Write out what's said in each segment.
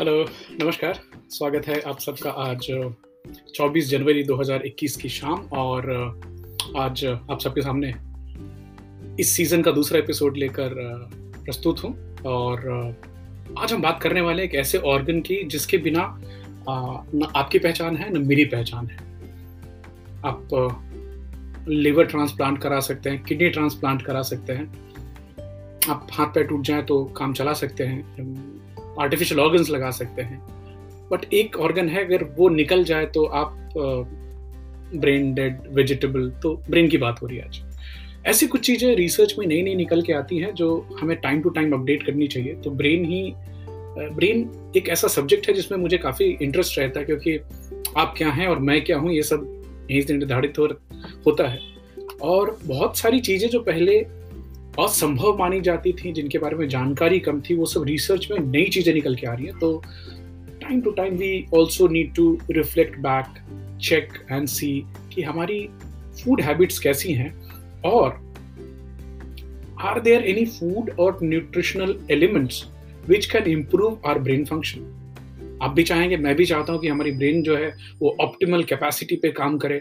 Hello नमस्कार। स्वागत है आप सबका आज 24 जनवरी 2021 की शाम और आज आप सबके सामने इस सीज़न का दूसरा एपिसोड लेकर प्रस्तुत हूँ। और आज हम बात करने वाले एक ऐसे ऑर्गन की जिसके बिना न आपकी पहचान है, न मेरी पहचान है। आप लिवर ट्रांसप्लांट करा सकते हैं किडनी ट्रांसप्लांट करा सकते हैं। आप हाथ पैर टूट जाए तो काम चला सकते हैं। आर्टिफिशियल ऑर्गन्स लगा सकते हैं। बट एक ऑर्गन है अगर वो निकल जाए तो आप ब्रेन डेड वेजिटेबल तो ब्रेन की बात हो रही है आज। ऐसी कुछ चीज़ें रिसर्च में नई नई निकल के आती हैं जो हमें टाइम टू टाइम अपडेट करनी चाहिए। तो ब्रेन ही ब्रेन एक ऐसा सब्जेक्ट है जिसमें मुझे काफ़ी इंटरेस्ट रहता है क्योंकि आप क्या हैं और मैं क्या हूँ ये सब यहीं से निर्धारित हो, होता है। और बहुत सारी चीज़ें जो पहले असंभव मानी जाती थी, जिनके बारे में जानकारी कम थी, वो सब रिसर्च में नई चीज़ें निकल के आ रही हैं। तो time to time we also need to reflect back check and see कि हमारी फ़ूड हैबिट्स कैसी हैं और आर देयर एनी फ़ूड और nutritional elements which can improve our brain function आप भी चाहेंगे, मैं भी चाहता हूँ कि हमारी ब्रेन जो है, वो ऑप्टिमल कैपेसिटी पे काम करे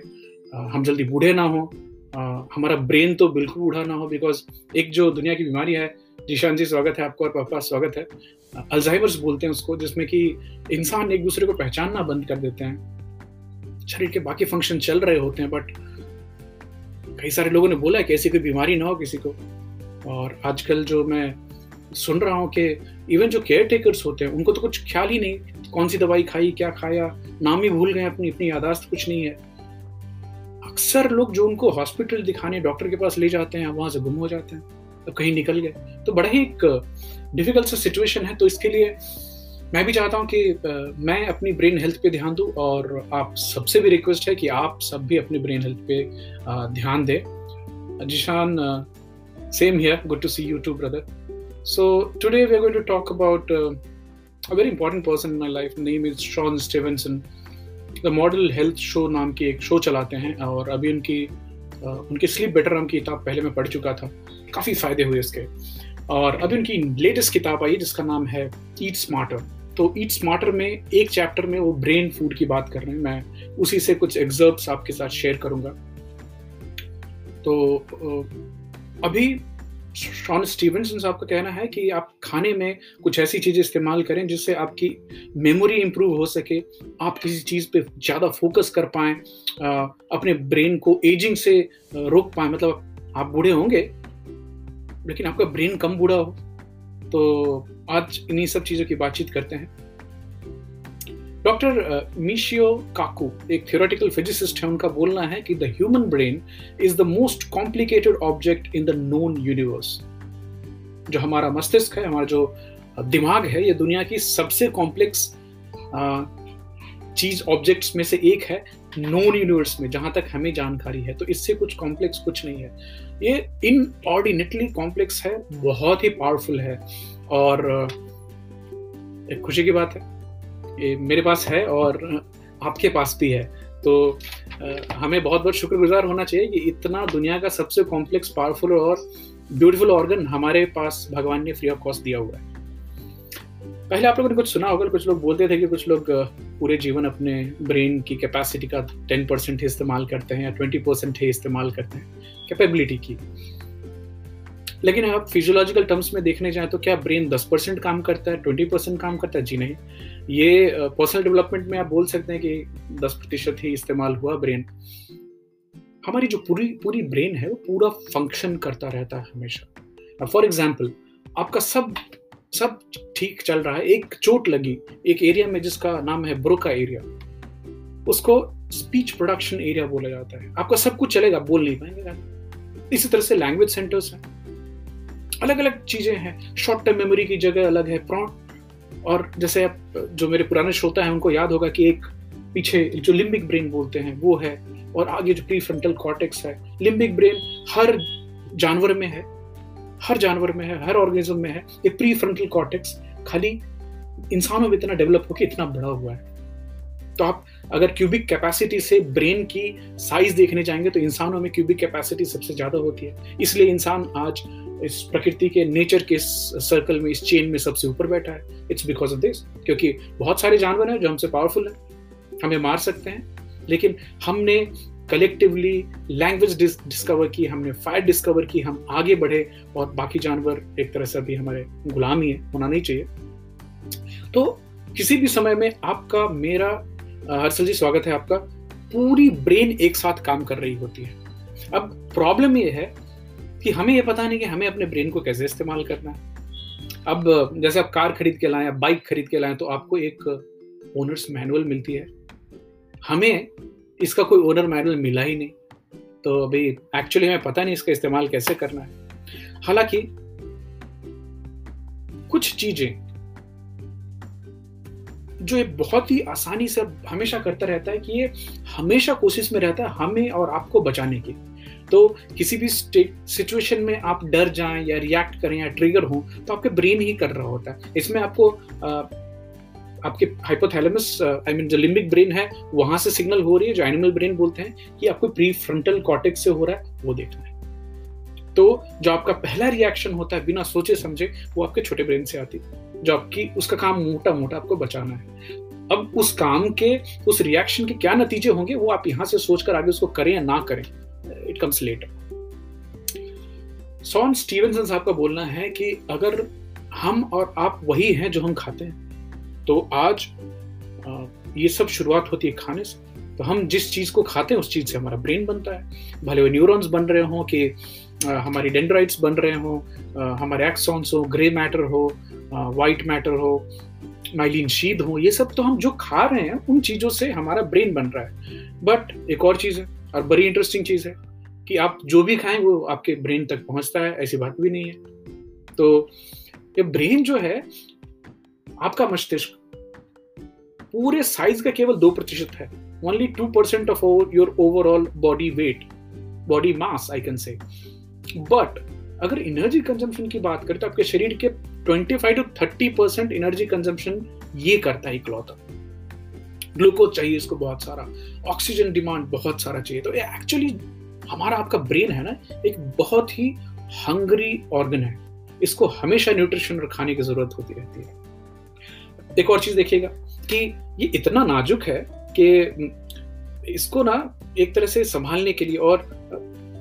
हम जल्दी बूढ़े ना हो हमारा ब्रेन तो बिल्कुल बूढ़ा ना हो बिकॉज़ एक जो दुनिया की बीमारी है, जीशान जी स्वागत है आपको और पापा स्वागत है। अल्जाइमर्स बोलते हैं उसको, जिसमें कि इंसान एक दूसरे को पहचानना बंद कर देते हैं। शरीर के बाकी फ़ंक्शन चल रहे होते हैं बट कई सारे लोगों ने बोला है कि ऐसी कोई बीमारी ना हो किसी को। और आजकल जो मैं सुन रहा हूँ कि इवन जो केयर टेकर्स होते हैं, उनको तो कुछ ख्याल ही नहीं, कौन सी दवाई खाई, क्या खाया, नाम ही भूल गए अपनी अपनी यादाश्त कुछ नहीं है। अक्सर लोग जो उनको हॉस्पिटल दिखाने डॉक्टर के पास ले जाते हैं, वहाँ से गुम हो जाते हैं अब कहीं निकल गए। तो बड़ा ही एक डिफ़िकल्ट सा सिचुएशन है। तो इसके लिए मैं भी चाहता हूँ कि मैं अपनी ब्रेन हेल्थ पे ध्यान दूँ और आप सबसे भी रिक्वेस्ट है कि आप सब भी अपनी ब्रेन हेल्थ पे ध्यान दें। Zeeshan same here good to see you too brother so today we are going to talk about a very important person in my life name is Shawn Stevenson the Model Health Show नाम की एक show चलाते हैं और अभी उनकी उनकी sleep better नाम की किताब पहले मैं पढ़ चुका था। काफ़ी फ़ायदे हुए इसके और अभी उनकी लेटेस्ट किताब आई जिसका नाम है ईट स्मार्टर तो ईट स्मार्टर में एक चैप्टर में वो ब्रेन फ़ूड की बात कर रहे हैं। मैं उसी से कुछ एग्जर्ब्स आपके साथ शेयर करूँगा। तो अभी शॉन स्टीवनसन साहब का कहना है कि आप खाने में कुछ ऐसी चीज़ें इस्तेमाल करें जिससे आपकी मेमोरी इम्प्रूव हो सके, आप किसी चीज़ पे ज़्यादा फोकस कर पाएँ अपने ब्रेन को एजिंग से रोक पाएँ। मतलब आप बूढ़े होंगे, लेकिन आपका ब्रेन कम बूढ़ा हो। तो आज इन्हीं सब चीज़ों की बातचीत करते हैं। डॉक्टर मिशियो काकू, एक थियोरेटिकल फिजिसिस्ट है, उनका बोलना है कि the human brain is the most complicated object in the known universe जो हमारा मस्तिष्क है, हमारा जो दिमाग है, ये दुनिया की सबसे कॉम्प्लेक्स चीज़ ऑब्जेक्ट्स में से एक है नोन यूनिवर्स में, जहाँ तक हमें जानकारी है। तो इससे कुछ कॉम्प्लेक्स कुछ नहीं है। ये इन ऑर्डिनेटली कॉम्प्लेक्स है, बहुत ही पावरफुल है। और एक खुशी की बात है मेरे पास है और आपके पास भी है। तो हमें बहुत बहुत शुक्रगुजार होना चाहिए कि इतना दुनिया का सबसे कॉम्प्लेक्स पावरफुल और ब्यूटीफुल ऑर्गन हमारे पास भगवान ने फ्री ऑफ़ कॉस्ट दिया हुआ है। पहले आप लोगों ने कुछ सुना होगा, कुछ लोग बोलते थे कि कुछ लोग पूरे जीवन अपने ब्रेन की कैपेसिटी का टेन परसेंट ही इस्तेमाल करते हैं या ट्वेंटी परसेंट ही इस्तेमाल करते हैं कैपेबिलिटी की। लेकिन आप फिजियोलॉजिकल टर्म्स में देखने जाए तो क्या ब्रेन दस परसेंट काम करता है ट्वेंटी परसेंट काम करता है? जी नहीं। ये पर्सनल डेवलपमेंट में आप बोल सकते हैं कि दस प्रतिशत ही इस्तेमाल हुआ ब्रेन हमारी जो पूरी पूरी ब्रेन है, वो पूरा फ़ंक्शन करता रहता है हमेशा। फॉर एग्ज़ाम्पल आपका सब सब ठीक चल रहा है, एक चोट लगी, एक एरिया में जिसका नाम है ब्रोका एरिया उसको स्पीच प्रोडक्शन एरिया बोला जाता है। आपका सब कुछ चलेगा, बोल नहीं पाएँगे। इसी तरह से लैंग्वेज सेंटर्स हैं। अलग अलग चीज़ें हैं। शॉर्ट टर्म मेमोरी की जगह अलग है प्रॉन और जैसे आप, जो मेरे पुराने श्रोता हैं, उनको याद होगा कि एक पीछे जो लिम्बिक ब्रेन बोलते हैं, वो है। और आगे जो प्री फ्रंटल कॉर्टेक्स है। लिम्बिक ब्रेन हर जानवर में है। हर जानवर में है, हर ऑर्गेनिज्म में है। ये प्री फ्रंटल कॉर्टेक्स खाली इंसानों में इतना डेवलप होकर इतना बड़ा हुआ है। तो आप अगर क्यूबिक कैपेसिटी से ब्रेन की साइज़ देखने जाएँगे तो इंसानों में क्यूबिक कैपेसिटी सबसे ज़्यादा होती है। इसलिए इंसान आज इस प्रकृति के नेचर के सर्कल में, इस चेन में सबसे ऊपर बैठा है। इट्स बिकॉज़ ऑफ़ दिस क्योंकि बहुत सारे जानवर हैं जो हमसे पावरफुल हैं, हमें मार सकते हैं, लेकिन हमने कलेक्टिवली लैंग्वेज डिस्कवर की, हमने फायर डिस्कवर की, हम आगे बढ़े और बाकी जानवर एक तरह से अभी हमारे गुलाम ही है होना नहीं चाहिए। तो किसी भी समय में आपका, मेरा हर्षल जी स्वागत है आपका। पूरी ब्रेन एक साथ काम कर रही होती है। अब प्रॉब्लम ये है कि हमें ये पता नहीं कि हमें अपने ब्रेन को कैसे इस्तेमाल करना है। अब, जैसे आप कार खरीद के लाएँ या बाइक खरीद के लाएँ तो आपको एक ओनर्स मैनुअल मिलती है। हमें इसका कोई ओनर मैनुअल मिला ही नहीं। तो अभी एक्चुअली हमें पता नहीं इसका इस्तेमाल कैसे करना है। हालाँकि कुछ चीज़ें जो ये बहुत ही आसानी से हमेशा करता रहता है कि ये हमेशा कोशिश में रहता है हमें और आपको बचाने की तो किसी भी सिचुएशन में आप डर जाएँ या रिएक्ट करें या ट्रिगर हो तो आपके ब्रेन ही कर रहा होता है। इसमें आपको आ, आपके हाइपोथैलेमस आई मीन जो लिम्बिक ब्रेन है वहाँ से सिग्नल हो रही है जो एनिमल ब्रेन बोलते हैं कि आपको प्री फ्रंटल कॉटेक्स से हो रहा है वो देखना है। तो जो आपका पहला रिएक्शन होता है बिना सोचे समझे वो आपके छोटे ब्रेन से आती है। जो आपकी उसका काम मोटा मोटा आपको बचाना है। अब उस काम के उस रिएक्शन के क्या नतीजे होंगे वो आप यहाँ से सोचकर आगे उसको करें या ना करें it comes later son Stevenson साहब का बोलना है कि अगर हम और आप वही हैं जो हम खाते हैं तो आज ये सब शुरुआत होती है खाने से। तो हम जिस चीज़ को खाते हैं, उस चीज़ से हमारा ब्रेन बनता है। भले वो न्यूरॉन्स बन रहे हो कि हमारी डेंड्राइट्स बन रहे हो हमारे एक्सॉन्स हो, ग्रे मैटर हो वाइट मैटर हो, माइलिन शीद हो, ये सब तो हम जो खा रहे हैं, उन चीज़ों से हमारा ब्रेन बन रहा है। बट एक और चीज़ है और बड़ी इंटरेस्टिंग चीज़ है कि आप जो भी खाएँ, वो आपके ब्रेन तक पहुँचता है, ऐसी बात भी नहीं है। तो ये ब्रेन जो है, आपका मस्तिष्क पूरे साइज़ का केवल दो प्रतिशत है। Only two percent of your overall body weight body mass I can say but अगर एनर्जी कंजम्पशन की बात करें तो आपके शरीर के 25 टू 30 परसेंट एनर्जी कंजम्पशन ये करता है इकलौता ग्लूकोज चाहिए इसको बहुत सारा, ऑक्सीजन डिमांड बहुत सारा चाहिए। तो ये एक्चुअली हमारा आपका ब्रेन है ना, एक बहुत ही हंगरी ऑर्गन है। इसको हमेशा न्यूट्रिशन और खाने की ज़रूरत होती रहती है। एक और चीज़ देखिएगा कि ये इतना नाजुक है कि इसको ना एक तरह से संभालने के लिए और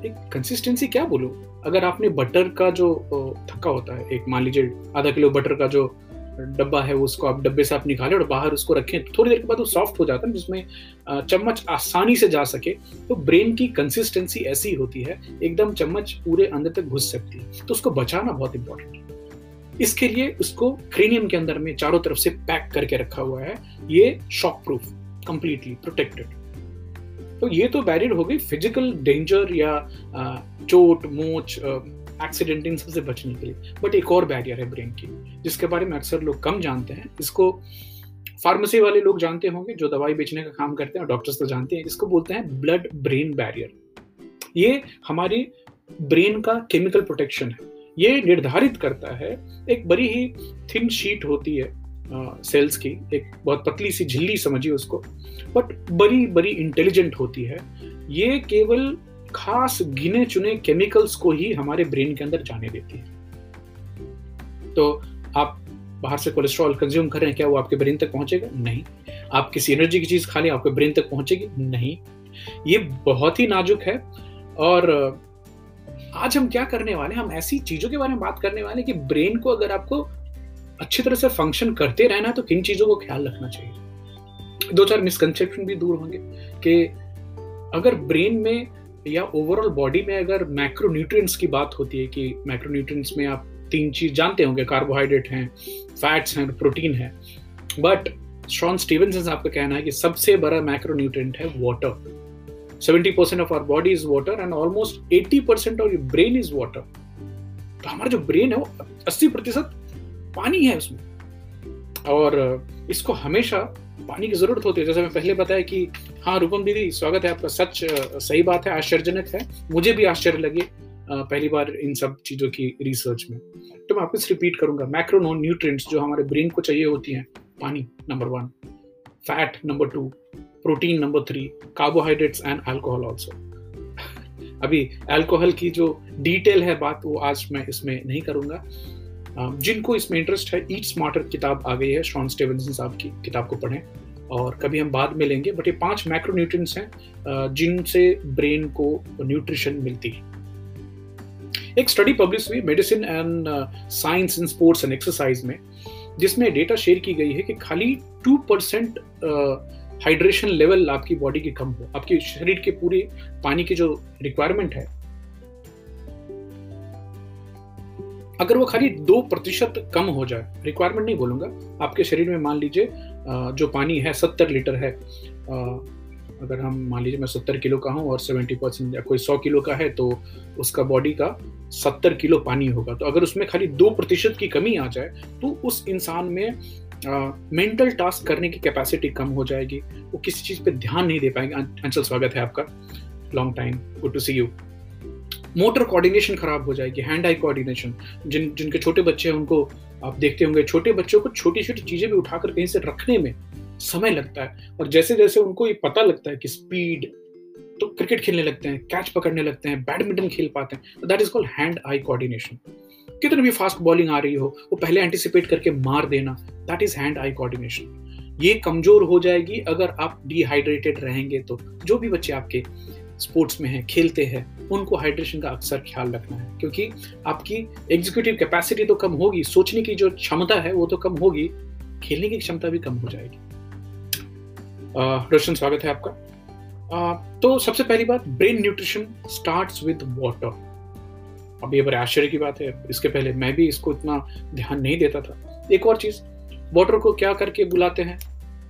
एक कंसिस्टेंसी क्या बोलूँ? अगर आपने बटर का जो थक्का होता है, एक मान लीजिए आधा किलो बटर का जो डब्बा है, उसको आप डब्बे से आप निकालें और बाहर उसको रखें। थोड़ी देर के बाद वो सॉफ्ट हो जाता है, जिसमें चम्मच आसानी से जा सके। तो ब्रेन की कंसिस्टेंसी ऐसी होती है, एकदम चम्मच पूरे अंदर तक घुस सकती है। तो उसको बचाना बहुत इंपॉर्टेंट है। इसके लिए उसको क्रेनियम के अंदर में चारों तरफ़ से पैक करके रखा हुआ है। ये शॉक प्रूफ कंप्लीटली प्रोटेक्टेड तो ये तो बैरियर हो गई। फ़िज़िकल डेंजर या चोट, मोच एक्सीडेंट इन सबसे बचने के लिए। बट एक और बैरियर है ब्रेन की, जिसके बारे में अक्सर लोग कम जानते हैं। इसको फार्मेसी वाले लोग जानते होंगे, जो दवाई बेचने का काम करते हैं और डॉक्टर्स तो जानते हैं। इसको बोलते हैं ब्लड ब्रेन बैरियर ये हमारी ब्रेन का केमिकल प्रोटेक्शन है। ये निर्धारित करता है, एक बड़ी ही थिन शीट होती है सेल्स की, एक बहुत पतली सी झिल्ली समझिए उसको। बट बड़ी बड़ी इंटेलिजेंट होती है। ये केवल खास गिने चुने केमिकल्स को ही हमारे ब्रेन के अंदर जाने देती है। तो आप बाहर से कोलेस्ट्रॉल कंज्यूम कर रहे हैं, क्या वो आपके ब्रेन तक पहुंचेगा? नहीं। आप किसी एनर्जी की चीज़ खा लें, आपके ब्रेन तक पहुंचेगी? नहीं। ये बहुत ही नाजुक है और आज हम क्या करने वाले हम ऐसी चीज़ों के बारे में बात करने वाले कि ब्रेन को अगर आपको अच्छी तरह से फ़ंक्शन करते रहना तो किन चीज़ों को ख्याल रखना चाहिए? दो चार मिसकंसेप्शन भी दूर होंगे कि अगर ब्रेन में या ओवरऑल बॉडी में अगर मैक्रोन्यूट्रिएंट्स की बात होती है कि मैक्रोन्यूट्रिएंट्स में आप तीन चीज़ जानते होंगे कार्बोहाइड्रेट हैं फैट्स हैं प्रोटीन है बट शॉन स्टीवन आपका कहना है कि सबसे बड़ा मैक्रोन्यूट्रिएंट है water 70% of our body is water and almost 80% of brain is water तो हमारा जो ब्रेन है वो 80 प्रतिशत पानी है उसमें। और इसको हमेशा पानी की ज़रूरत होती है। जैसे मैं पहले बताया कि हाँ रूपम दीदी, स्वागत है आपका। सच सही बात है, आश्चर्यजनक है। मुझे भी आश्चर्य लगे पहली बार इन सब चीज़ों की रिसर्च में। तो मैं वापस रिपीट करूँगा। मैक्रो न्यूट्रिएंट्स जो हमारे ब्रेन को चाहिए होती हैं, पानी number one fat number two protein number three carbohydrates and alcohol also अभी अल्कोहल की जो डिटेल है बात, वो आज मैं इसमें नहीं करूँगा। जिनको इसमें इंटरेस्ट है ईट स्मार्टर किताब आ गई है शॉन स्टेवनसन साहब की किताब को पढ़ें। और कभी हम बाद में लेंगे बट ये पाँच मैक्रोन्यूट्रिएंट्स हैं जिनसे ब्रेन को न्यूट्रिशन मिलती है। एक स्टडी पब्लिश हुई medicine and science in sports and exercise में, जिसमें डेटा शेयर की गई है कि खाली टू परसेंट हाइड्रेशन लेवल आपकी बॉडी की कम हो, आपके शरीर के पूरे पानी की जो रिक्वायरमेंट है अगर वो खाली दो प्रतिशत कम हो जाए रिक्वायरमेंट नहीं बोलूँगा, आपके शरीर में मान लीजिए जो पानी है, सत्तर लीटर है अगर हम मान लीजिए मैं सत्तर किलो का हूँ और सेवेंटी परसेंट या कोई सौ किलो का है तो उसका बॉडी का सत्तर किलो पानी होगा। तो अगर उसमें खाली दो प्रतिशत की कमी आ जाए तो उस इंसान में मेंटल टास्क करने की कैपेसिटी कम हो जाएगी। वो किसी चीज़ पे ध्यान नहीं दे पाएँगे। अंचल स्वागत है आपका। Long time good to see you motor coordination खराब हो जाएगी हैंड आई कोऑर्डिनेशन जिन, जिनके छोटे बच्चे हैं, उनको आप देखते होंगे, छोटे बच्चों को छोटी छोटी चीज़ें भी उठाकर कहीं से रखने में समय लगता है। और जैसे जैसे उनको ये पता लगता है कि स्पीड तो क्रिकेट खेलने लगते हैं कैच पकड़ने लगते हैं बैडमिंटन खेल पाते हैं। That is called hand eye coordination कितनी भी फास्ट बॉलिंग आ रही हो, वो पहले एंटिसिपेट करके मार देना that is hand eye coordination ये कमज़ोर हो जाएगी, अगर आप डिहाइड्रेटेड रहेंगे तो जो भी बच्चे आपके स्पोर्ट्स में हैं खेलते हैं उनको हाइड्रेशन का अक्सर ख्याल रखना है क्योंकि आपकी एग्जीक्यूटिव कैपेसिटी तो कम होगी सोचने की जो क्षमता है वो तो कम होगी खेलने की क्षमता भी कम हो जाएगी। रोशन स्वागत है आपका। uh, तो सबसे पहली बात brain nutrition start with water अब ये बड़े आश्चर्य की बात है इसके पहले मैं भी इसको इतना ध्यान नहीं देता था। एक और चीज़ वाटर को क्या करके बुलाते हैं?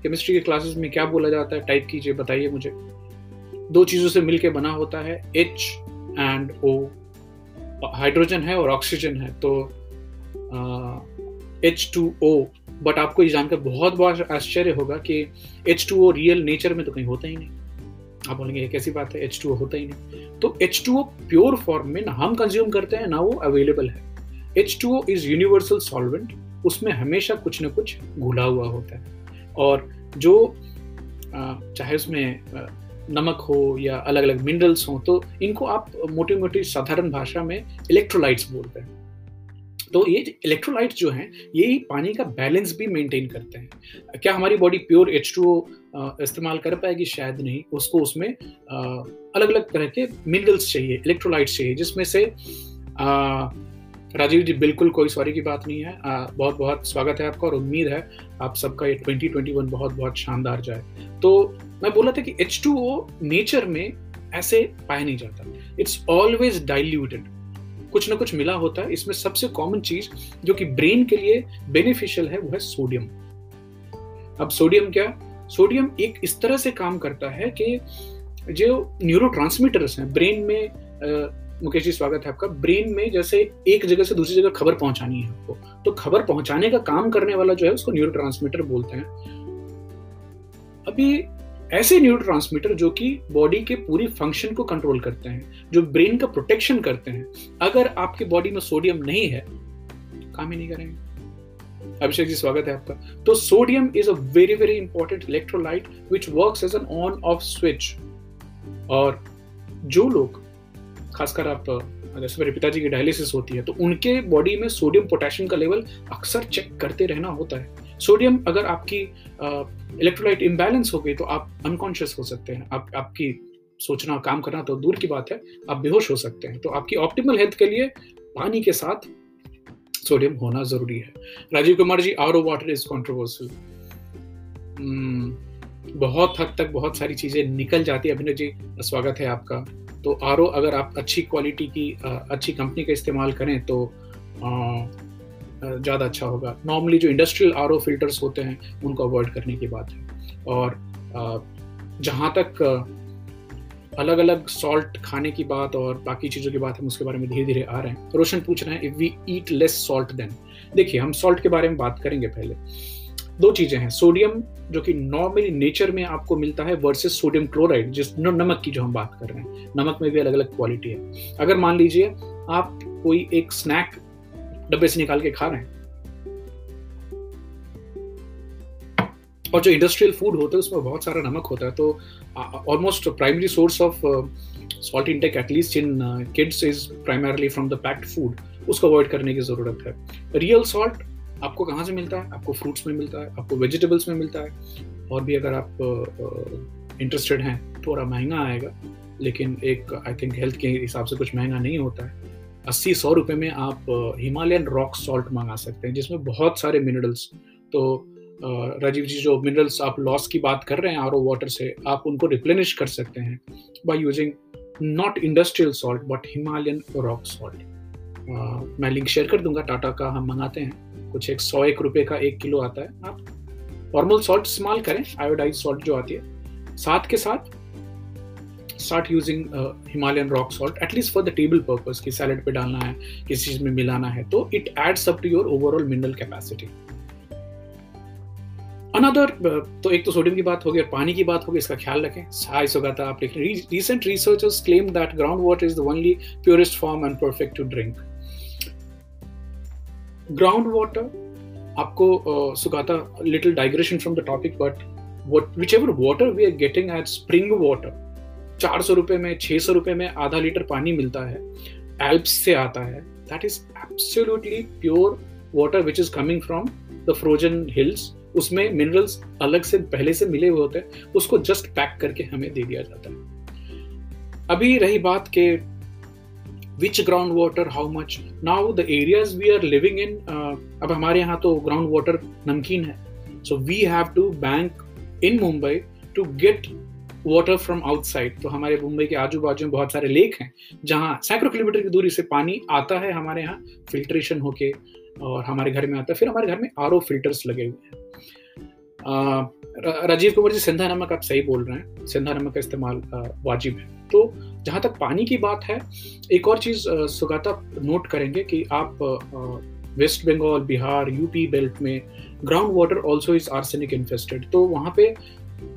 केमिस्ट्री के क्लासेस में क्या बोला जाता है? टाइप कीजिए बताइए मुझे। दो चीज़ों से मिलकर बना होता है एच एंड ओ हाइड्रोजन है और ऑक्सीजन है तो एच टू ओ बट आपको ये जानकर बहुत बहुत आश्चर्य होगा कि H two O real nature में तो कहीं होता ही नहीं। आप बोलेंगे ये कैसी बात है एच टू ओ होता ही नहीं। तो H two O pure form में ना हम कंज्यूम करते हैं, ना वो अवेलेबल है। H two O is universal solvent उसमें हमेशा कुछ ना कुछ घुला हुआ होता है। और जो चाहे उसमें नमक हो या अलग अलग मिनरल्स हो तो इनको आप मोटी मोटी साधारण भाषा में इलेक्ट्रोलाइट्स बोलते हैं। तो ये इलेक्ट्रोलाइट्स जो हैं ये पानी का बैलेंस भी मेंटेन करते हैं। क्या हमारी बॉडी प्योर एच टू इस्तेमाल कर पाएगी? शायद नहीं। उसको उसमें अलग अलग तरह के मिनरल्स चाहिए इलेक्ट्रोलाइट्स चाहिए जिसमें से आ, राजीव जी बिल्कुल कोई सॉरी की बात नहीं है। आ, बहुत बहुत स्वागत है आपका और उम्मीद है आप सबका ये 2021 बहुत बहुत शानदार जाए। तो मैं बोला था कि एच टू ओ नेचर में ऐसे पाया नहीं जाता। इट्स ऑलवेज डाइल्यूटेड कुछ ना कुछ मिला होता है। इसमें सबसे कॉमन चीज़ जो कि ब्रेन के लिए बेनिफिशियल है, वो है सोडियम अब सोडियम क्या? सोडियम एक इस तरह से काम करता है कि जो न्यूरो हैं ब्रेन में मुकेश जी, स्वागत है आपका। ब्रेन में जैसे एक जगह से दूसरी जगह खबर पहुंचानी है आपको तो खबर पहुँचाने का काम करने वाला जो है, उसको न्यूरो बोलते हैं। अभी ऐसे न्यूरो जो कि बॉडी के पूरी फ़ंक्शन को कंट्रोल करते हैं, जो ब्रेन का प्रोटेक्शन करते हैं, अगर आपके बॉडी में सोडियम नहीं है, काम ही नहीं करेंगे। अभिषेक जी, स्वागत है आपका। तो sodium is a very very important electrolyte which work as an on off switch और जो लोग, खासकर आप, जैसे मेरे पिताजी की डायलिसिस होती है तो उनके बॉडी में सोडियम पोटेशियम का लेवल अक्सर चेक करते रहना होता है। सोडियम अगर आपकी इलेक्ट्रोलाइट इम्बैलेंस हो गई तो आप अनकॉन्शियस हो सकते हैं। आप, आपकी सोचना, काम करना तो दूर की बात है। आप बेहोश हो सकते हैं। तो आपकी ऑप्टिमल हेल्थ के लिए पानी के साथ सोडियम होना ज़रूरी है। Rajeev Kumar ji R O water is controversial बहुत हद तक बहुत सारी चीज़ें निकल जाती है। अभिनव जी, स्वागत है आपका। तो आरओ अगर आप अच्छी क्वालिटी की अच्छी कंपनी का इस्तेमाल करें तो ज़्यादा अच्छा होगा। नॉर्मली जो इंडस्ट्रियल आरओ फिल्टर्स होते हैं, उनको अवॉइड करने की बात है। और जहाँ तक अलग अलग सॉल्ट खाने की बात और बाकी चीज़ों की बात हम उसके बारे में धीरे धीरे आ रहे हैं। रोशन पूछ रहे हैं if we eat less salt then देखिए, हम सॉल्ट के बारे में बात करेंगे पहले। दो चीज़ें हैं। सोडियम जो कि नॉर्मली नेचर में आपको मिलता है वर्सेस सोडियम क्लोराइड जिस नमक की जो हम बात कर रहे हैं। नमक में भी अलग अलग क्वालिटी है। अगर मान लीजिए, आप कोई एक स्नैक डब्बे से निकाल के खा रहे हैं। और जो इंडस्ट्रियल फ़ूड होता है उसमें बहुत सारा नमक होता है। तो almost primary source of salt intake at least in kids is primarily from the packed food उसको अवॉइड करने की ज़रूरत है। रियल सॉल्ट आपको कहाँ से मिलता है? आपको फ्रूट्स में मिलता है आपको वेजिटेबल्स में मिलता है। और भी अगर आप इंटरेस्टेड uh, हैं थोड़ा महँगा आएगा लेकिन एक आई थिंक हेल्थ के हिसाब से कुछ महँगा नहीं होता है। अस्सी सौ रुपये में आप हिमालयन रॉक सॉल्ट मंगा सकते हैं, जिसमें बहुत सारे मिनरल्स तो राजीव जी, जो मिनरल्स आप लॉस की बात कर रहे हैं, आर वाटर से, आप उनको रिप्लेनिश कर सकते हैं by using not industrial salt but Himalayan rock salt मैं लिंक शेयर कर दूँगा टाटा का हम मंगाते हैं। कुछ एक सौ एक रुपये का एक किलो आता है। आप नॉर्मल सॉल्ट इस्तेमाल करें आयोडाइज सॉल्ट जो आती है, साथ के साथ start using Himalayan rock salt at least for the table purpose की सैलड पे डालना है, किसी चीज़ में मिलाना है तो it adds up to your overall mineral capacity another तो एक तो सोडियम की बात होगी और पानी की बात होगी इसका ख्याल रखें। साइस होगा था आप लिखें recent researchers claim that ground water is the only purest form and perfect to drink ground water आपको सुखाता little digression from the topic but whichever water we are getting at spring water चार सौ रुपए में, छह सौ रुपए में आधा लीटर पानी मिलता है। एल्प्स से आता है। That is absolutely pure water which is coming from the frozen hills उसमें मिनरल्स अलग से, पहले से मिले हुए होते हैं। उसको जस्ट पैक करके हमें दे दिया जाता है। अभी रही बात के which ground water how much now the areas we are living in अब हमारे यहाँ तो ग्राउंड वाटर नमकीन है। So we have to bank in Mumbai to get water from outside तो हमारे मुंबई के आजू बाजू में बहुत सारे लेक हैं, जहाँ सैकड़ों किलोमीटर की दूरी से पानी आता है हमारे यहाँ फिल्ट्रेशन होके और हमारे घर में आता है। फिर हमारे घर में आर फिल्टर्स लगे हुए हैं। राजीव कुमार जी, सिंधा नमक आप सही बोल रहे हैं। सिंधा नमक का इस्तेमाल वाजिब है। तो जहाँ तक पानी की बात है, एक और चीज़ सुगाता नोट करेंगे कि आप वेस्ट बंगाल बिहार यूपी बेल्ट में ground water also is arsenic infested तो वहाँ पे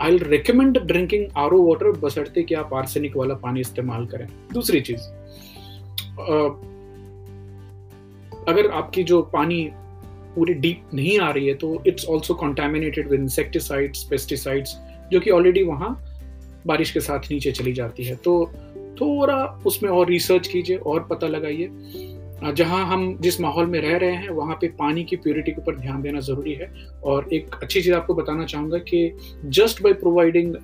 I recommend drinking R O water बसरते कि आप आर्सेनिक वाला पानी इस्तेमाल करें। दूसरी चीज़ अगर आपकी जो पानी पूरी डीप नहीं आ रही है तो it's also contaminated with insecticides pesticides जो कि ऑलरेडी वहाँ बारिश के साथ नीचे चली जाती है। तो थोड़ा उसमें और रिसर्च कीजिए और पता लगाइए। जहाँ हम जिस माहौल में रह रहे हैं, वहाँ पे पानी की प्योरिटी के ऊपर ध्यान देना ज़रूरी है। और एक अच्छी चीज़ आपको बताना चाहूँगा कि जस्ट बाई प्रोवाइडिंग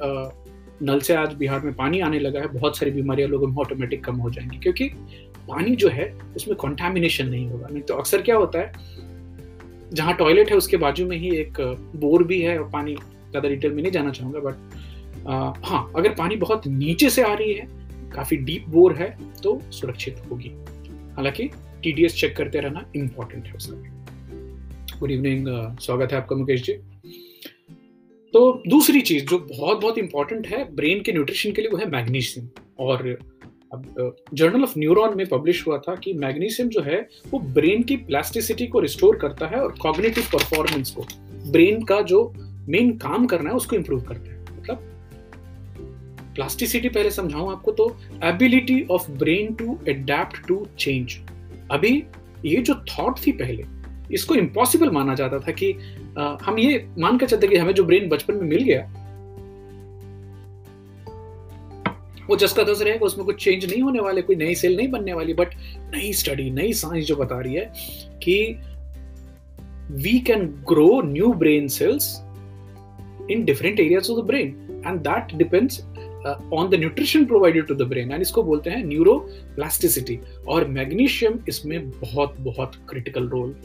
नल से आज बिहार में पानी आने लगा है, बहुत सारी बीमारियाँ लोगों में ऑटोमेटिक कम हो जाएँगी। क्योंकि पानी जो है, उसमें कॉन्टेमिनेशन नहीं होगा। नहीं तो अक्सर क्या होता है, जहाँ टॉयलेट है, उसके बाजू में ही एक बोर भी है, और पानी ज़्यादा डिटेल में नहीं जाना चाहूँगा बट हाँ अगर पानी बहुत नीचे से आ रही है, काफ़ी डीप बोर है तो सुरक्षित होगी। हालाँकि टीडीएस चेक करते रहना इंपॉर्टेंट है उसका गुड इवनिंग स्वागत है आपका मुकेश जी। तो दूसरी चीज़ जो बहुत बहुत इंपॉर्टेंट है ब्रेन के न्यूट्रिशन के लिए वो है मैग्नीशियम और अब जर्नल ऑफ़ न्यूरॉन में पब्लिश हुआ था कि मैग्नीशियम जो है वो ब्रेन की प्लास्टिसिटी को रिस्टोर करता है और कॉग्निटिव परफॉर्मेंस को ब्रेन का जो मेन काम करना है उसको इंप्रूव करता है। मतलब प्लास्टिसिटी पहले समझाऊं आपको तो ability of brain to adapt to change अभी ये जो थॉट थी पहले इसको इम्पॉसिबल माना जाता था कि आ, हम ये मान कर चलते कि हमें जो ब्रेन बचपन में मिल गया वो जस्ट का रहेगा उसमें कुछ चेंज नहीं होने वाले कोई नई सेल नहीं बनने वाली बट नई स्टडी नई साइंस जो बता रही है कि we can grow new brain cells in different areas of the brain and that depends on the nutrition provided to the brain and इसको बोलते हैं न्यूरो प्लास्टिसिटी और मैग्नीशियम इसमें बहुत बहुत क्रिटिकल रोल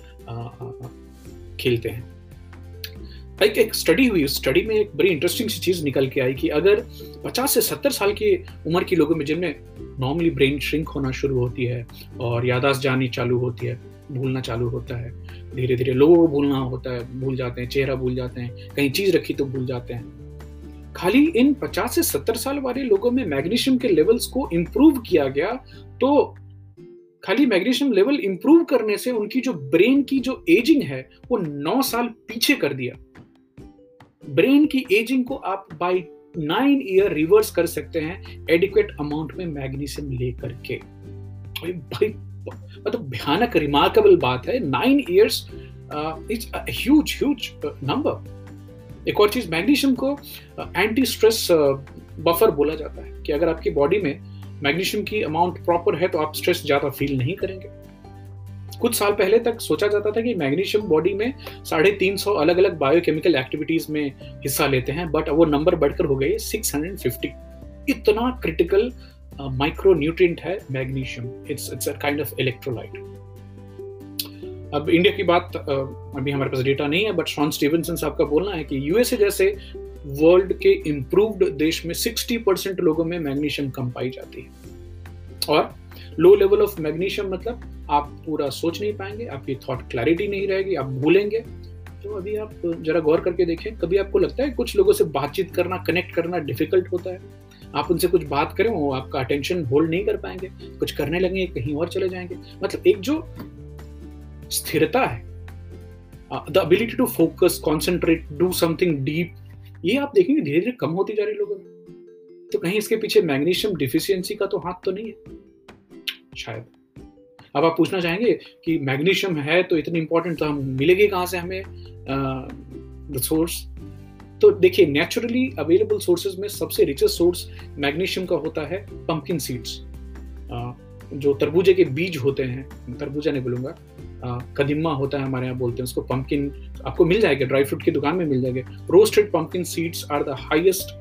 खेलते हैं एक एक स्टडी हुई उस स्टडी में एक बड़ी इंटरेस्टिंग सी चीज़ निकल के आई कि अगर 50 से 70 साल की उम्र के लोगों में जिनमें नॉर्मली ब्रेन श्रिंक होना शुरू होती है और यादाश्त जानी चालू होती है, भूलना चालू होता है धीरे धीरे लोगों को भूलना होता है, भूल जाते हैं, चेहरा भूल जाते हैं, कहीं चीज़ रखी तो भूल जाते हैं। खाली इन 50 से 70 साल वाले लोगों में मैग्नीशियम के लेवल्स को इंप्रूव किया गया तो खाली मैग्नीशियम लेवल इंप्रूव करने से उनकी जो ब्रेन की जो एजिंग है, वो 9 साल पीछे कर दिया। ब्रेन की एजिंग को आप बाय नाइन ईयर रिवर्स कर सकते हैं एडिक्वेट अमाउंट में मैग्नीशियम लेकर के। भाई मतलब भयानक रिमार्केबल बात है। Nine years it's huge huge number एक और चीज़, मैग्नीशियम को एंटी स्ट्रेस बफर बोला जाता है कि अगर आपकी बॉडी में मैग्नीशियम की अमाउंट प्रॉपर है तो आप स्ट्रेस ज़्यादा फील नहीं करेंगे। कुछ साल पहले तक सोचा जाता था कि मैग्नीशियम बॉडी में साढ़े तीन सौ अलग अलग बायोकेमिकल एक्टिविटीज़ में हिस्सा लेते हैं बट वो नंबर बढ़कर हो गए सिक्स हंड्रेड फिफ्टी इतना क्रिटिकल माइक्रो न्यूट्रिएंट है magnesium. It's it's a kind of electrolyte अब इंडिया की बात अभी हमारे पास डेटा नहीं है बट शॉन स्टीवनसन साहब का बोलना है कि यूएसए जैसे वर्ल्ड के इम्प्रूव्ड देश में 60 परसेंट लोगों में मैग्नीशियम कम पाई जाती है। और लो लेवल ऑफ़ मैग्नीशियम मतलब आप पूरा सोच नहीं पाएँगे, आपकी थॉट क्लैरिटी नहीं रहेगी, आप भूलेंगे। तो अभी आप जरा गौर करके देखें, कभी आपको लगता है कुछ लोगों से बातचीत करना कनेक्ट करना डिफ़िकल्ट होता है? आप उनसे कुछ बात करें, वो आपका अटेंशन होल्ड नहीं कर पाएँगे, कुछ करने लगेंगे, कहीं और चले जाएँगे। मतलब एक जो स्थिरता है। The ability to focus concentrate do something deep ये आप देखेंगे धीरे धीरे कम होती जा रही लोगों में। तो कहीं इसके पीछे मैग्नीशियम डिफिशियंसी का तो हाथ तो नहीं है। शायद। अब आप पूछना चाहेंगे कि मैग्नीशियम है तो इतनी इंपॉर्टेंट तो हम मिलेगी कहाँ से हमें सोर्स तो देखिए नेचुरली अवेलेबल सोर्सेज में सबसे रिचेस्ट सोर्स मैग्नीशियम का होता है पंपकिन सीड्स जो तरबूजे के बीज होते हैं, तरबूजा नहीं बोलूँगा। कदिम्मा होता है हमारे यहाँ बोलते हैं, उसको पंपकिन आपको मिल जाएगा ड्राई फ्रूट की दुकान में मिल जाएगा। Roasted pumpkin seeds are the highest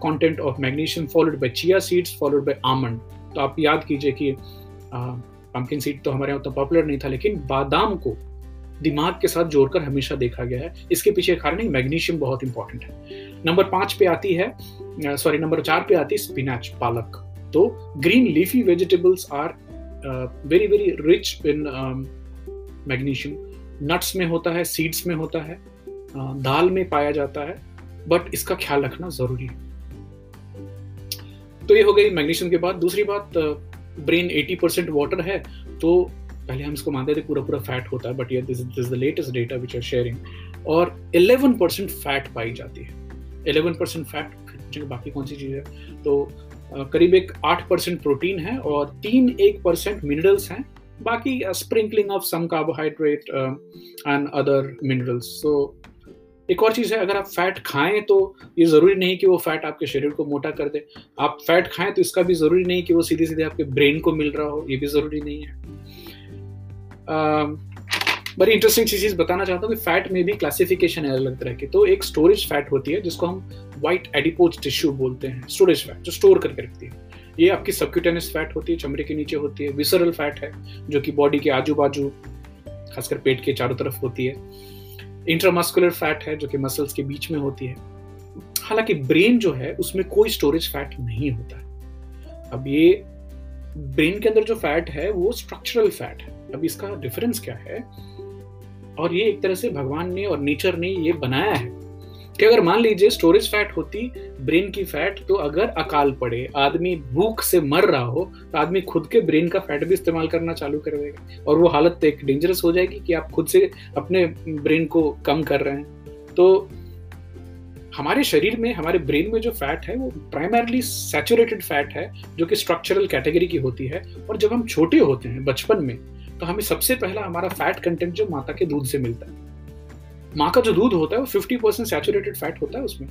content of magnesium followed by chia seeds followed by almond तो आप याद कीजिए कि पंपकिन सीड तो हमारे यहाँ उतना पॉपुलर नहीं था, लेकिन बादाम को दिमाग के साथ जोड़कर हमेशा देखा गया है। इसके पीछे कारण मैग्नीशियम बहुत इंपॉर्टेंट है। नंबर पाँच पे आती है सॉरी नंबर चार पे आती है स्पिनाच पालक। तो green leafy vegetables are very very rich in magnesium nuts में होता है सीड्स में होता है दाल में पाया जाता है बट इसका ख्याल रखना ज़रूरी है। तो ये हो गई मैग्नीशियम के बाद। दूसरी बात ब्रेन uh, 80 परसेंट वाटर है तो पहले हम इसको मानते थे पूरा पूरा फैट होता है बट ये this is the latest data which are sharing और 11 परसेंट फैट पाई जाती है। 11 परसेंट फैट बाकी कौन सी चीज़ है? तो करीब एक आठ परसेंट प्रोटीन है और तीन एक परसेंट मिनरल्स हैं बाकी sprinkling of some carbohydrate and other minerals so एक और चीज़ है अगर आप फैट खाएँ तो ये ज़रूरी नहीं कि वो फैट आपके शरीर को मोटा कर दे। आप फैट खाएँ तो इसका भी ज़रूरी नहीं कि वो सीधे सीधे आपके ब्रेन को मिल रहा हो ये भी ज़रूरी नहीं है। Uh, बड़ी इंटरेस्टिंग चीज़ बताना चाहता हूँ कि फैट में भी क्लासिफिकेशन है अलग तरह की। तो एक स्टोरेज फैट होती है जिसको हम व्हाइट एडिपोज टिश्यू बोलते हैं। स्टोरेज फैट जो स्टोर करके रखती है। ये आपकी सबक्यूटेनियस फैट होती है, चमड़े के नीचे होती है विसरल फैट है, जो कि बॉडी के आजू बाजू खासकर पेट के चारों तरफ़ होती है। इंट्रामस्कुलर फैट है, जो कि मसल्स के बीच में होती है। हालाँकि ब्रेन जो है, उसमें कोई स्टोरेज फैट नहीं होता है। अब ये ब्रेन के अंदर जो फैट है, वो स्ट्रक्चरल फैट है। अब इसका डिफरेंस क्या है? और ये एक तरह से भगवान ने और नेचर ने ये बनाया है। कि अगर मान लीजिए स्टोरेज फैट होती ब्रेन की फैट तो अगर अकाल पड़े, आदमी भूख से मर रहा हो तो आदमी खुद के ब्रेन का फैट भी इस्तेमाल करना चालू कर देगा। और वो हालत एक डेंजरस हो जाएगी कि आप खुद से अपने ब्रेन को कम कर रहे हैं। तो हमारे शरीर में, हमारे ब्रेन में जो फैट है, वो प्राइमरली सैचुरेटेड फैट है, जो कि स्ट्रक्चरल कैटेगरी की होती है। और जब हम छोटे होते हैं, बचपन में तो हमें सबसे पहला हमारा फैट कंटेंट जो माता के दूध से मिलता है। माँ का जो दूध होता है वो फिफ्टी परसेंट सैचुरेटेड फैट होता है उसमें।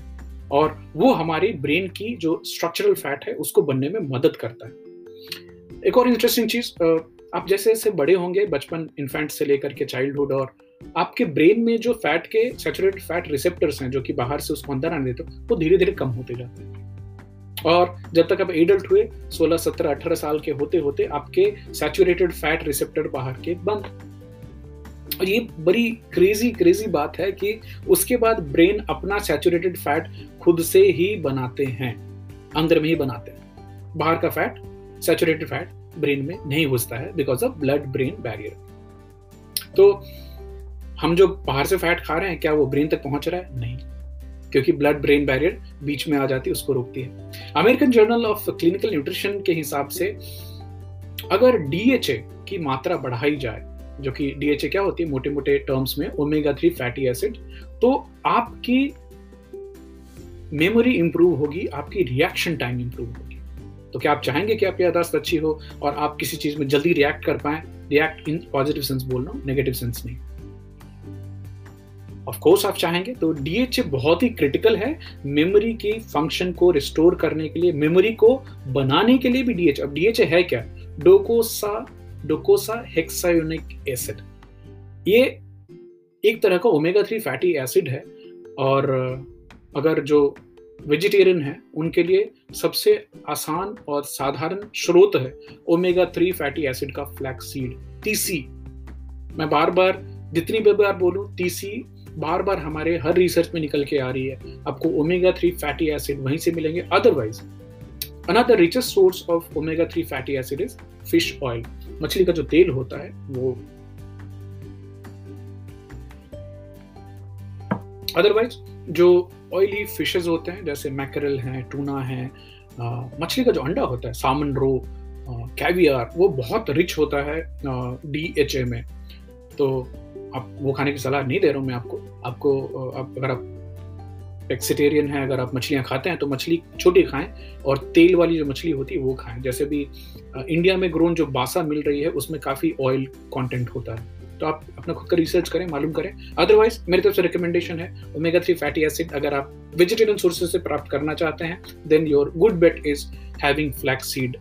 और वो हमारी ब्रेन की जो स्ट्रक्चरल फैट है उसको बनने में मदद करता है। एक और इंटरेस्टिंग चीज़ आप जैसे जैसे बड़े होंगे बचपन इन्फेंट से लेकर के चाइल्डहुड और आपके ब्रेन में जो फैट के सैचुरेटेड फैट रिसेप्टर्स हैं जो कि बाहर से उसको अंदर आने देते हैं वो धीरे धीरे कम होते जाते हैं। और जब तक आप एडल्ट हुए 16, 17, 18 साल के होते होते आपके सैचुरेटेड फैट रिसेप्टर बाहर के बंद। और ये बड़ी क्रेजी क्रेजी बात है कि उसके बाद ब्रेन अपना सैचुरेटेड फैट खुद से ही बनाते हैं, अंदर में ही बनाते हैं। बाहर का फैट सैचुरेटेड फैट ब्रेन में नहीं घुसता है because of blood brain barrier तो हम जो बाहर से फैट खा रहे हैं, क्या वो ब्रेन तक पहुँच रहा है? नहीं। क्योंकि ब्लड ब्रेन बैरियर बीच में आ जाती है, उसको रोकती है। American journal of clinical nutrition के हिसाब से अगर डीएचए की मात्रा बढ़ाई जाए जो कि डीएचए क्या होती है मोटे मोटे टर्म्स में ओमेगा थ्री फैटी एसिड तो आपकी मेमोरी इंप्रूव होगी, आपकी रिएक्शन टाइम इंप्रूव होगी। तो क्या आप चाहेंगे कि आपकी यादाश्त अच्छी हो और आप किसी चीज़ में जल्दी रिएक्ट कर पाए? रिएक्ट इन पॉजिटिव सेंस बोल रहा हूँ नेगेटिव सेंस नहीं। ऑफ़ कोर्स आप चाहेंगे तो डीएचए बहुत ही क्रिटिकल है मेमोरी की फ़ंक्शन को रिस्टोर करने के लिए मेमोरी को बनाने के लिए भी डीएचए अब डीएचए है क्या? डोकोसा डोकोसा हेक्सायोनिक एसिड ये एक तरह का ओमेगा थ्री फैटी एसिड है और अगर जो वेजिटेरियन है, उनके लिए सबसे आसान और साधारण स्रोत है ओमेगा थ्री फैटी एसिड का फ्लैक्सीड टीसी मैं बार बार जितनी भी बार बोलूँ टीसी बार बार हमारे हर रिसर्च में निकल के आ रही है। आपको ओमेगा थ्री फैटी एसिड वहीं से मिलेंगे। Otherwise another richest source of omega three fatty acid is fish oil मछली का जो तेल होता है, वो अदरवाइज़ जो ऑयली फिशेज होते हैं, जैसे मैकरल हैं टूना है मछली का जो अंडा होता है सामन रो कैवियर वो बहुत रिच होता है डी एच ए में तो आप वो खाने की सलाह नहीं दे रहा हूँ मैं आपको। आपको आप, अगर आप एक्सिटेरियन है, अगर आप मछलियाँ खाते हैं तो मछली छोटी खाएँ और तेल वाली जो मछली होती है, वो खाएँ। जैसे भी इंडिया में ग्रोन जो बासा मिल रही है, उसमें काफ़ी ऑयल कंटेंट होता है। तो आप अपना खुद का रिसर्च करें, मालूम करें। अदरवाइज़ मेरी तरफ़ से रिकमेंडेशन है ओमेगा थ्री फैटी एसिड अगर आप वेजिटेरियन सोर्सेज से प्राप्त करना चाहते हैं then your good bet is having flax seed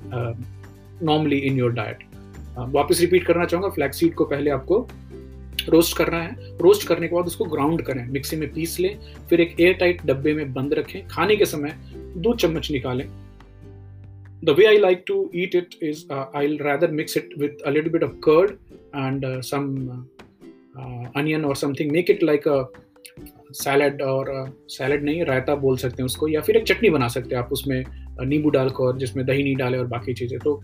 normally in your diet वापस रिपीट करना चाहूँगा फ्लैक्स सीड को पहले आपको रोस्ट करना है। रोस्ट करने के बाद उसको ग्राउंड करें। मिक्सी में पीस लें फिर एक एयर टाइट डब्बे में बंद रखें। खाने के समय दो चम्मच निकालें। The way I like to eat it is uh, I'll rather mix it with a little bit of curd and uh, some uh, onion or something. Salad और सैलड नहीं रायता बोल सकते हैं उसको या फिर एक चटनी बना सकते हैं आप उसमें नींबू डालकर जिसमें दही नहीं डाले और बाकी चीज़ें। तो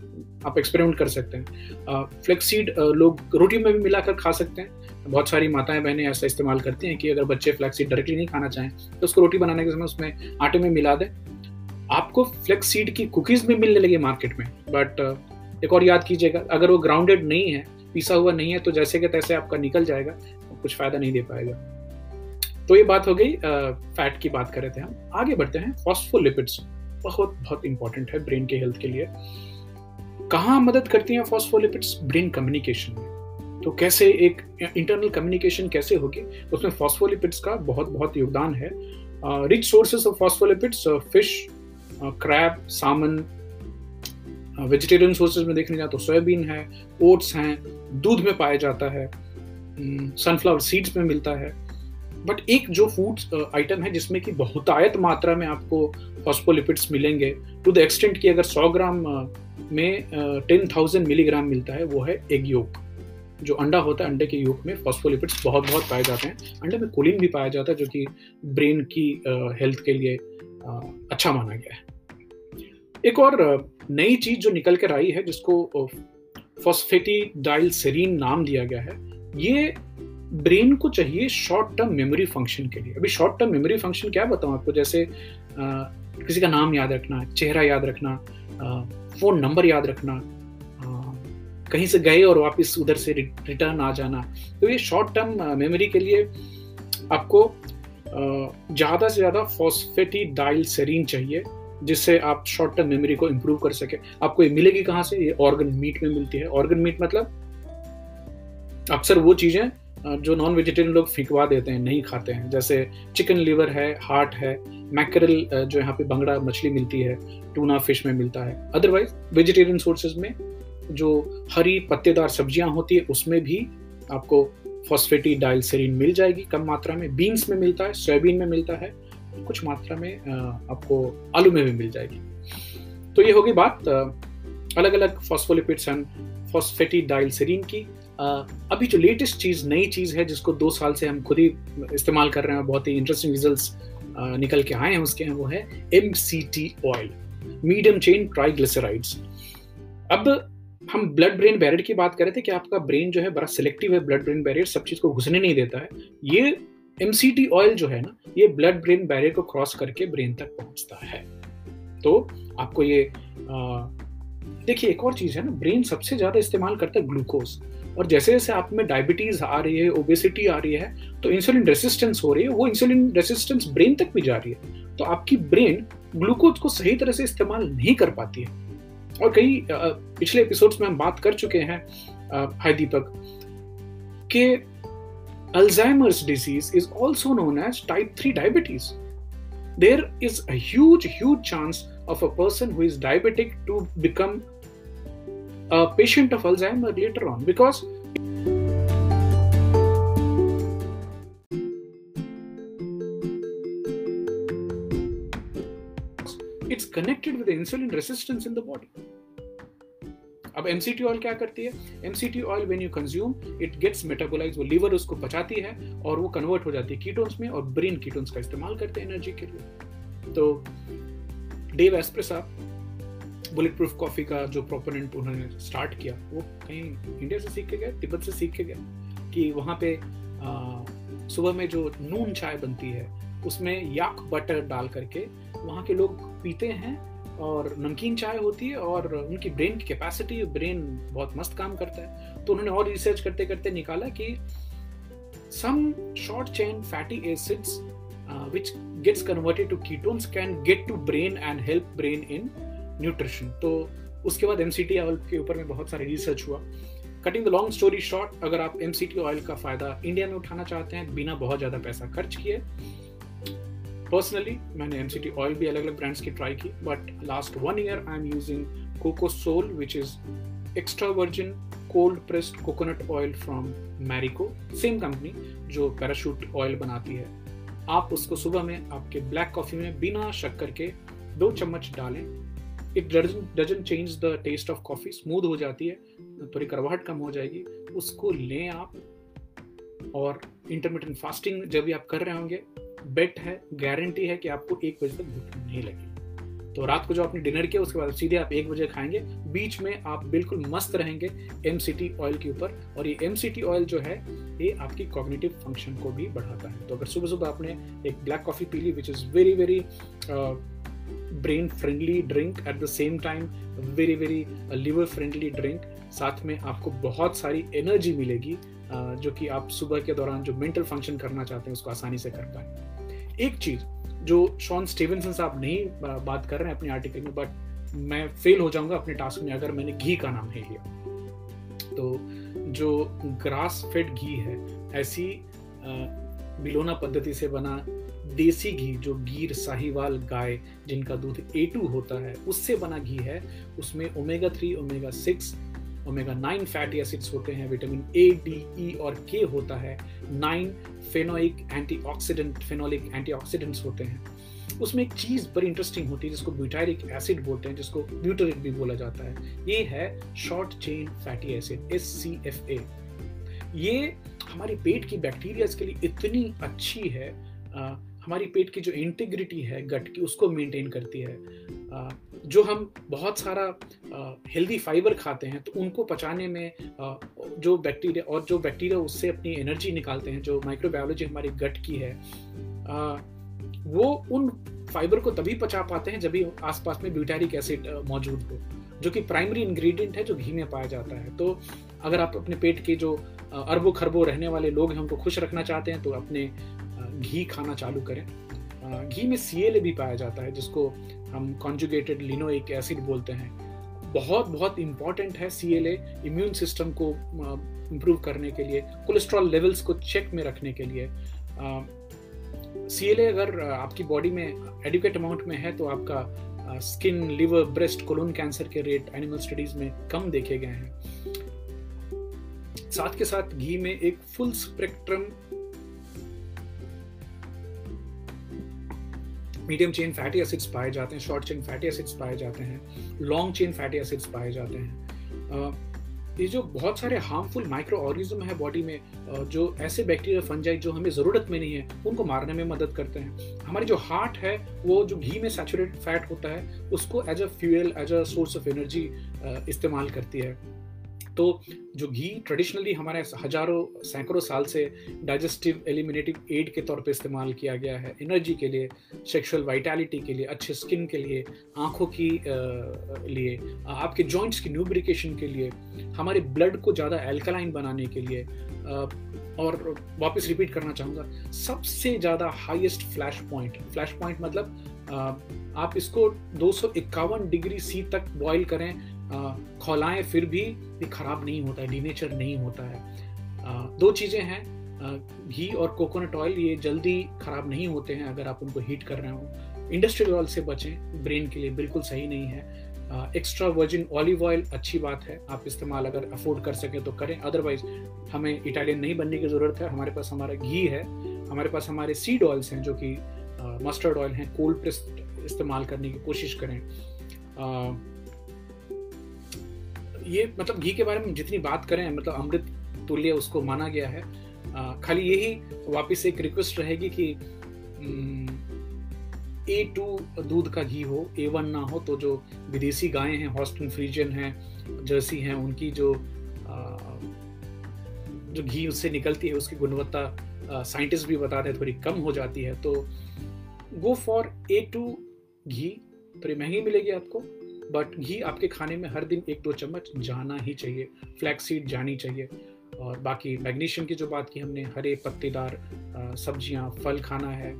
आप एक्सपेरिमेंट कर सकते हैं। फ्लेक्सीड लोग रोटी में भी मिलाकर खा सकते हैं। बहुत सारी माताएँ, बहनें ऐसा इस्तेमाल करती हैं कि अगर बच्चे फ्लैक्सीड डायरेक्टली नहीं खाना चाहें तो उसको रोटी बनाने के समय उसमें आटे में मिला दें। आपको फ्लेक्स सीड की कुकीज भी मिलने लगी मार्केट में बट एक और याद कीजिएगा, अगर वो ग्राउंडेड नहीं है, पीसा हुआ नहीं है तो जैसे के तैसे आपका निकल जाएगा, कुछ फ़ायदा नहीं दे पाएगा। तो ये बात हो गई फैट की बात कर रहे थे हम। आगे बढ़ते हैं फॉस्फोलिपिड्स बहुत बहुत इंपॉर्टेंट है ब्रेन के हेल्थ के लिए। कहाँ मदद करती हैं फॉस्फोलिपिड्स ब्रेन कम्युनिकेशन में। तो कैसे एक इंटरनल कम्युनिकेशन कैसे होगी? उसमें फॉस्फोलिपिड्स का बहुत बहुत योगदान है। Rich sources of phospholipids fish crab salmon vegetarian sources में देखने जाए तो सोयाबीन है ओट्स हैं, दूध में पाया जाता है सनफ्लावर सीड्स में मिलता है। बट एक जो फ़ूड आइटम है जिसमें कि बहुतायत मात्रा में आपको फॉस्फोलिपिड्स मिलेंगे टू द एक्सटेंट कि अगर 100 ग्राम में टेन थाउज़ेंड मिलीग्राम मिलता है, वो है एग योग जो अंडा होता है अंडे के योग में फॉस्फोलिपिड्स बहुत बहुत पाए जाते हैं। अंडे में कोलिन भी पाया जाता है जो कि ब्रेन की हेल्थ के लिए अच्छा माना गया है। एक और नई चीज़ जो निकल कर आई है जिसको फॉस्फेटी डाइल सेरीन नाम दिया गया है ये ब्रेन को चाहिए शॉर्ट टर्म मेमोरी फ़ंक्शन के लिए। अभी शॉर्ट टर्म मेमोरी फ़ंक्शन क्या बताऊँ आपको? जैसे आ, किसी का नाम याद रखना चेहरा याद रखना फ़ोन नंबर याद रखना कहीं से गए और वापस उधर से रिटर्न आ जाना। तो ये शॉर्ट टर्म मेमोरी के लिए आपको ज़्यादा से ज़्यादा फॉस्फेटी डाइल सेरीन चाहिए, जिससे आप शॉर्ट टर्म मेमोरी को इम्प्रूव कर सके। आपको ये मिलेगी कहाँ से? ये ऑर्गन मीट में मिलती है। ऑर्गन मीट मतलब अक्सर वो चीज़ें जो नॉन वेजिटेरियन लोग फिकवा देते हैं, नहीं खाते हैं। जैसे चिकन लिवर है हार्ट है मैकरल जो यहाँ पे बंगड़ा मछली मिलती है टूना फ़िश में मिलता है। अदरवाइज़ वेजिटेरियन सोर्सेज में जो हरी पत्तेदार सब्ज़ियाँ होती है, उसमें भी आपको फॉस्फेटी डाइलसेरिन मिल जाएगी कम मात्रा में। बीन्स में मिलता है सोयाबीन में मिलता है, कुछ मात्रा में आपको आलू में भी मिल जाएगी। तो ये होगी बात अलग अलग फॉस्फोलिपिड्स एंड फॉस्फेटी डाइलसेरिन की अभी जो लेटेस्ट चीज़, नई चीज़ है, जिसको दो साल से हम खुद ही इस्तेमाल कर रहे हैं, बहुत ही इंटरेस्टिंग रिज़ल्ट निकल के आए हैं उसके हैं वो है M C T oil medium chain triglycerides अब हम ब्लड ब्रेन बैरियर की बात कर रहे थे कि आपका ब्रेन जो है बड़ा सिलेक्टिव है ब्लड ब्रेन बैरियर सब चीज़ को घुसने नहीं देता है। ये एमसीटी ऑयल जो है ना, ये ब्लड ब्रेन बैरियर को क्रॉस करके ब्रेन तक पहुँचता है। तो आपको ये देखिए एक और चीज़ है ना ब्रेन सबसे ज़्यादा इस्तेमाल करता है ग्लूकोज और जैसे जैसे आप में डायबिटीज़ आ रही है ओबेसिटी आ रही है तो इंसुलिन रेसिस्टेंस हो रही है, वो इंसुलिन रेसिस्टेंस ब्रेन तक भी जा रही है। तो आपकी ब्रेन ग्लूकोज को सही तरह से इस्तेमाल नहीं कर पाती है। और कई पिछले एपिसोड्स में हम बात कर चुके हैं हाय दीपक, के Alzheimer's disease is also known as type three diabetes there is a huge chance of a person who is diabetic to become patient of Alzheimer later on because connected with the insulin resistance in the body. अब MCT oil क्या करती है MCT oil when you consume it gets metabolise वो liver उसको पचाती है और वो कन्वर्ट हो जाती है कीटोन्स में और ब्रेन कीटोन्स का इस्तेमाल करते हैं एनर्जी के लिए तो Dave Asprey bulletproof coffee का जो प्रोपोनेंट उन्होंने स्टार्ट किया, वो कहीं इंडिया से सीख के गए, तिब्बत से सीख के गए कि वहाँ पे सुबह में जो नून चाय बनती है, उसमें याक बटर डाल करके वहाँ के लोग पीते हैं और नमकीन चाय होती है और उनकी ब्रेन की कैपेसिटी ब्रेन बहुत मस्त काम करता है। तो उन्होंने और रिसर्च करते करते निकाला कि some short chain fatty acids which gets converted to ketones can get to brain and help brain in nutrition. तो उसके बाद एम सी टी ऑयल के ऊपर में बहुत सारे रिसर्च हुआ। Cutting the long story short अगर आप एम सी टी ऑयल का फ़ायदा इंडिया में उठाना चाहते हैं, बिना बहुत ज़्यादा पैसा खर्च किए पर्सनली मैंने एमसीटी ऑयल भी अलग अलग ब्रांड्स की ट्राई की but last one year I am using Coco Soul which is extra virgin cold pressed coconut oil from Marico same company जो पैराशूट ऑयल बनाती है। आप उसको सुबह में आपके ब्लैक कॉफ़ी में बिना शक्कर के दो चम्मच डालें। It doesn't change the taste of coffee smooth हो जाती है थोड़ी करवाहट कम हो जाएगी। उसको लें आप और इंटरमीडियंट फास्टिंग जब भी आप कर रहे होंगे बेट है गारंटी है कि आपको एक बजे तक भूख नहीं लगेगी। तो रात को जो आपने डिनर किया, उसके बाद सीधे आप एक बजे खाएँगे। बीच में आप बिल्कुल मस्त रहेंगे एमसीटी ऑयल के ऊपर और ये एमसीटी ऑयल जो है, ये आपकी कॉग्निटिव फ़ंक्शन को भी बढ़ाता है। तो अगर सुबह सुबह आपने एक ब्लैक कॉफ़ी पी ली which is very very brain friendly drink at the same time very very liver friendly drink साथ में आपको बहुत सारी एनर्जी मिलेगी जो कि आप सुबह के दौरान जो मेंटल फ़ंक्शन करना चाहते हैं, उसको आसानी से कर पाए एक चीज़ जो शॉन स्टीवनसन साहब नहीं बात कर रहे हैं अपने आर्टिकल में बट मैं फेल हो जाऊँगा अपने टास्क में अगर मैंने घी का नाम नहीं लिया। तो जो ग्रास फेड घी है, ऐसी बिलोना पद्धति से बना देसी घी, जो गीर, साहिवाल, गाय, जिनका दूध ए टू होता है, उससे बना घी है। उसमें omega three omega six omega nine fatty acids होते हैं विटामिन ए डी ई और के होता है। Nine phenoic antioxidant phenolic antioxidants होते हैं। उसमें एक चीज़ बड़ी इंटरेस्टिंग होती है जिसको ब्यूटारिक एसिड बोलते हैं जिसको ब्यूटरिक भी बोला जाता है। ये है short chain fatty acid S C F A ये हमारे पेट की बैक्टीरिया के लिए इतनी अच्छी है आ, हमारी पेट की जो इंटीग्रिटी है, गट की, उसको मेंटेन करती है। जो हम बहुत सारा हेल्दी फाइबर खाते हैं तो उनको पचाने में जो बैक्टीरिया और जो बैक्टीरिया उससे अपनी एनर्जी निकालते हैं, जो माइक्रोबायोलॉजी हमारी गट की है वो उन फाइबर को तभी पचा पाते हैं जब भी आसपास में ब्यूटारिक एसिड मौजूद हो, जो कि प्राइमरी इंग्रेडिएंट है, जो घी में पाया जाता है। तो अगर आप अपने पेट के जो अरबों खरबों रहने वाले लोग हैं, उनको खुश रखना चाहते हैं तो अपने घी खाना चालू करें। घी में सी भी पाया जाता है, जिसको हम कॉन्जुगेटेड लिनोइक एसिड बोलते हैं। बहुत बहुत इंपॉर्टेंट है सीएलए इम्यून सिस्टम को इम्प्रूव करने के लिए कोलेस्ट्रॉल लेवल्स को चेक में रखने के लिए। सी अगर आपकी बॉडी में एडुकेट अमाउंट में है तो आपका skin liver breast colon cancer के रेट एनिमल स्टडीज़ में कम देखे गए हैं। साथ के साथ घी में एक full spectrum medium chain fatty acids पाए जाते हैं शॉर्ट चेन फैटी एसिड्स पाए जाते हैं लॉन्ग चेन फैटी एसिड्स पाए जाते हैं। ये जो बहुत सारे हार्मफुल माइक्रो ऑर्गेनिज्म है बॉडी में जो ऐसे बैक्टीरिया फंजाई जो हमें ज़रूरत में नहीं है, उनको मारने में मदद करते हैं। हमारी जो हार्ट है, वो जो घी में सैचुरेटेड फैट होता है, उसको as a fuel as a source of energy इस्तेमाल करती है। तो जो घी ट्रेडिशनली हमारे हज़ारों, सैकड़ों साल से डाइजेस्टिव एलिमिनेटिव एड के तौर पे इस्तेमाल किया गया है एनर्जी के लिए सेक्सुअल वाइटलिटी के लिए, अच्छे स्किन के लिए, आँखों की लिए, आपके जॉइंट्स की न्यूब्रिकेशन के लिए, हमारे ब्लड को ज़्यादा एल्कलाइन बनाने के लिए और वापस रिपीट करना चाहूँगा, सबसे ज़्यादा highest flash point flash point मतलब आप इसको दो सौ इक्यावन डिग्री सी तक बॉईल करें खौलाएँ फिर भी ये खराब नहीं होता है डीनेचर नहीं होता है। दो चीज़ें हैं। घी और कोकोनट ऑयल ये जल्दी ख़राब नहीं होते हैं अगर आप उनको हीट कर रहे हो। इंडस्ट्रियल ऑयल से बचें ब्रेन के लिए बिल्कुल सही नहीं है। एक्स्ट्रा वर्जिन ऑलिव ऑयल अच्छी बात है। आप इस्तेमाल अगर अफोर्ड कर सकें तो करें। अदरवाइज़ हमें इटालियन नहीं बनने की ज़रूरत है। हमारे पास हमारा घी है। हमारे पास हमारे सीड ऑयल्स हैं जो कि मस्टर्ड ऑयल हैं। कोल्ड प्रेस इस्तेमाल करने की कोशिश करें। ये मतलब घी के बारे में जितनी बात करें मतलब अमृत तुल्य उसको माना गया है। खाली यही वापस एक रिक्वेस्ट रहेगी कि ए टू दूध का घी हो ए वन ना हो तो जो विदेशी गायें हैं हॉस्टन फ्रीजन हैं जर्सी हैं, उनकी जो जो घी उससे निकलती है, उसकी गुणवत्ता साइंटिस्ट भी बताते हैं, थोड़ी कम हो जाती है तो गो फॉर ए टू घी, थोड़ी महँगी मिलेगी आपको। बट घी आपके खाने में हर दिन एक दो चम्मच जाना ही चाहिए। फ्लैक्स सीड जानी चाहिए। और बाकी मैग्नीशियम की जो बात की हमने, हरे पत्तेदार सब्ज़ियाँ, फल खाना है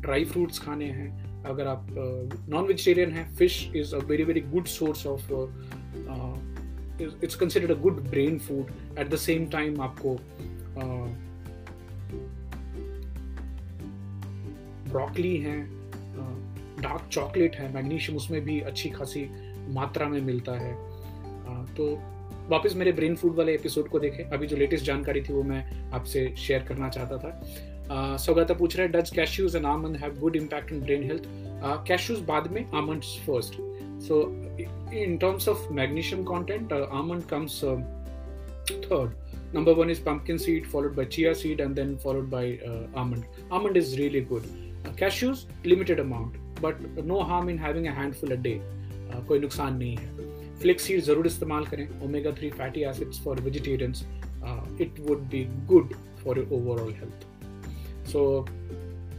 ड्राई फ्रूट्स खाने हैं। अगर आप नॉन वेजिटेरियन हैं fish is a very very good source of it's considered a good brain food at the same time आपको ब्रोकली हैं डार्क चॉकलेट है मैग्नीशियम उसमें भी अच्छी खासी मात्रा में मिलता है। तो वापस मेरे ब्रेन फ़ूड वाले एपिसोड को देखें। अभी जो लेटेस्ट जानकारी थी वो मैं आपसे शेयर करना चाहता था। सौगाता पूछ रहे हैं does cashews and almond have good impact in brain health cashews बाद में almonds first so in terms of magnesium content almond comes third number one is pumpkin by chia seed and then followed by uh, almond. Almond is really good. Uh, cashews limited amount. But no harm having a handful a day. Uh, कोई नुकसान नहीं है। Flax seed ज़रूर इस्तेमाल करें। Omega three fatty acids for vegetarians it would be good for your overall health so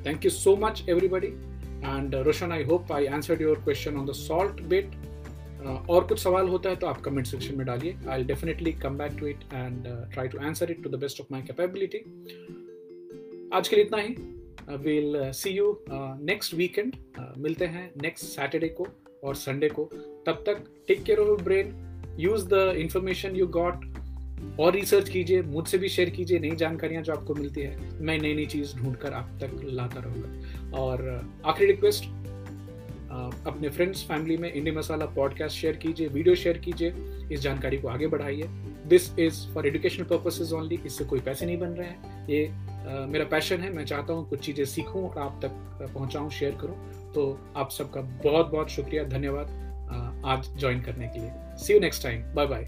thank you so much everybody and Roshan I hope I answered your question on the salt bit और कुछ सवाल होता है तो आप comment section में डालिए। I definitely come back to it and try to answer it to the best of my capability आज के लिए इतना ही। Will see you next weekend मिलते हैं नेक्स्ट सैटरडे को और संडे को। तब तक take care of brain use the information you got और रिसर्च कीजिए, मुझसे भी शेयर कीजिए नई जानकारियाँ जो आपको मिलती है। मैं नई नई चीज़ ढूंढकर आप तक लाता रहूँगा। और आखिरी रिक्वेस्ट अपने फ्रेंड्स फैमिली में इंडी मसाला पॉडकास्ट शेयर कीजिए वीडियो शेयर कीजिए इस जानकारी को आगे बढ़ाइए। This is for educational purposes only इससे कोई पैसे नहीं बन रहे हैं। ये uh, मेरा पैशन है मैं चाहता हूँ कुछ चीज़ें सीखूँ और आप तक पहुँचाऊँ शेयर करूँ। तो आप सबका बहुत बहुत शुक्रिया धन्यवाद आज ज्वाइन करने के लिए। See you next time bye bye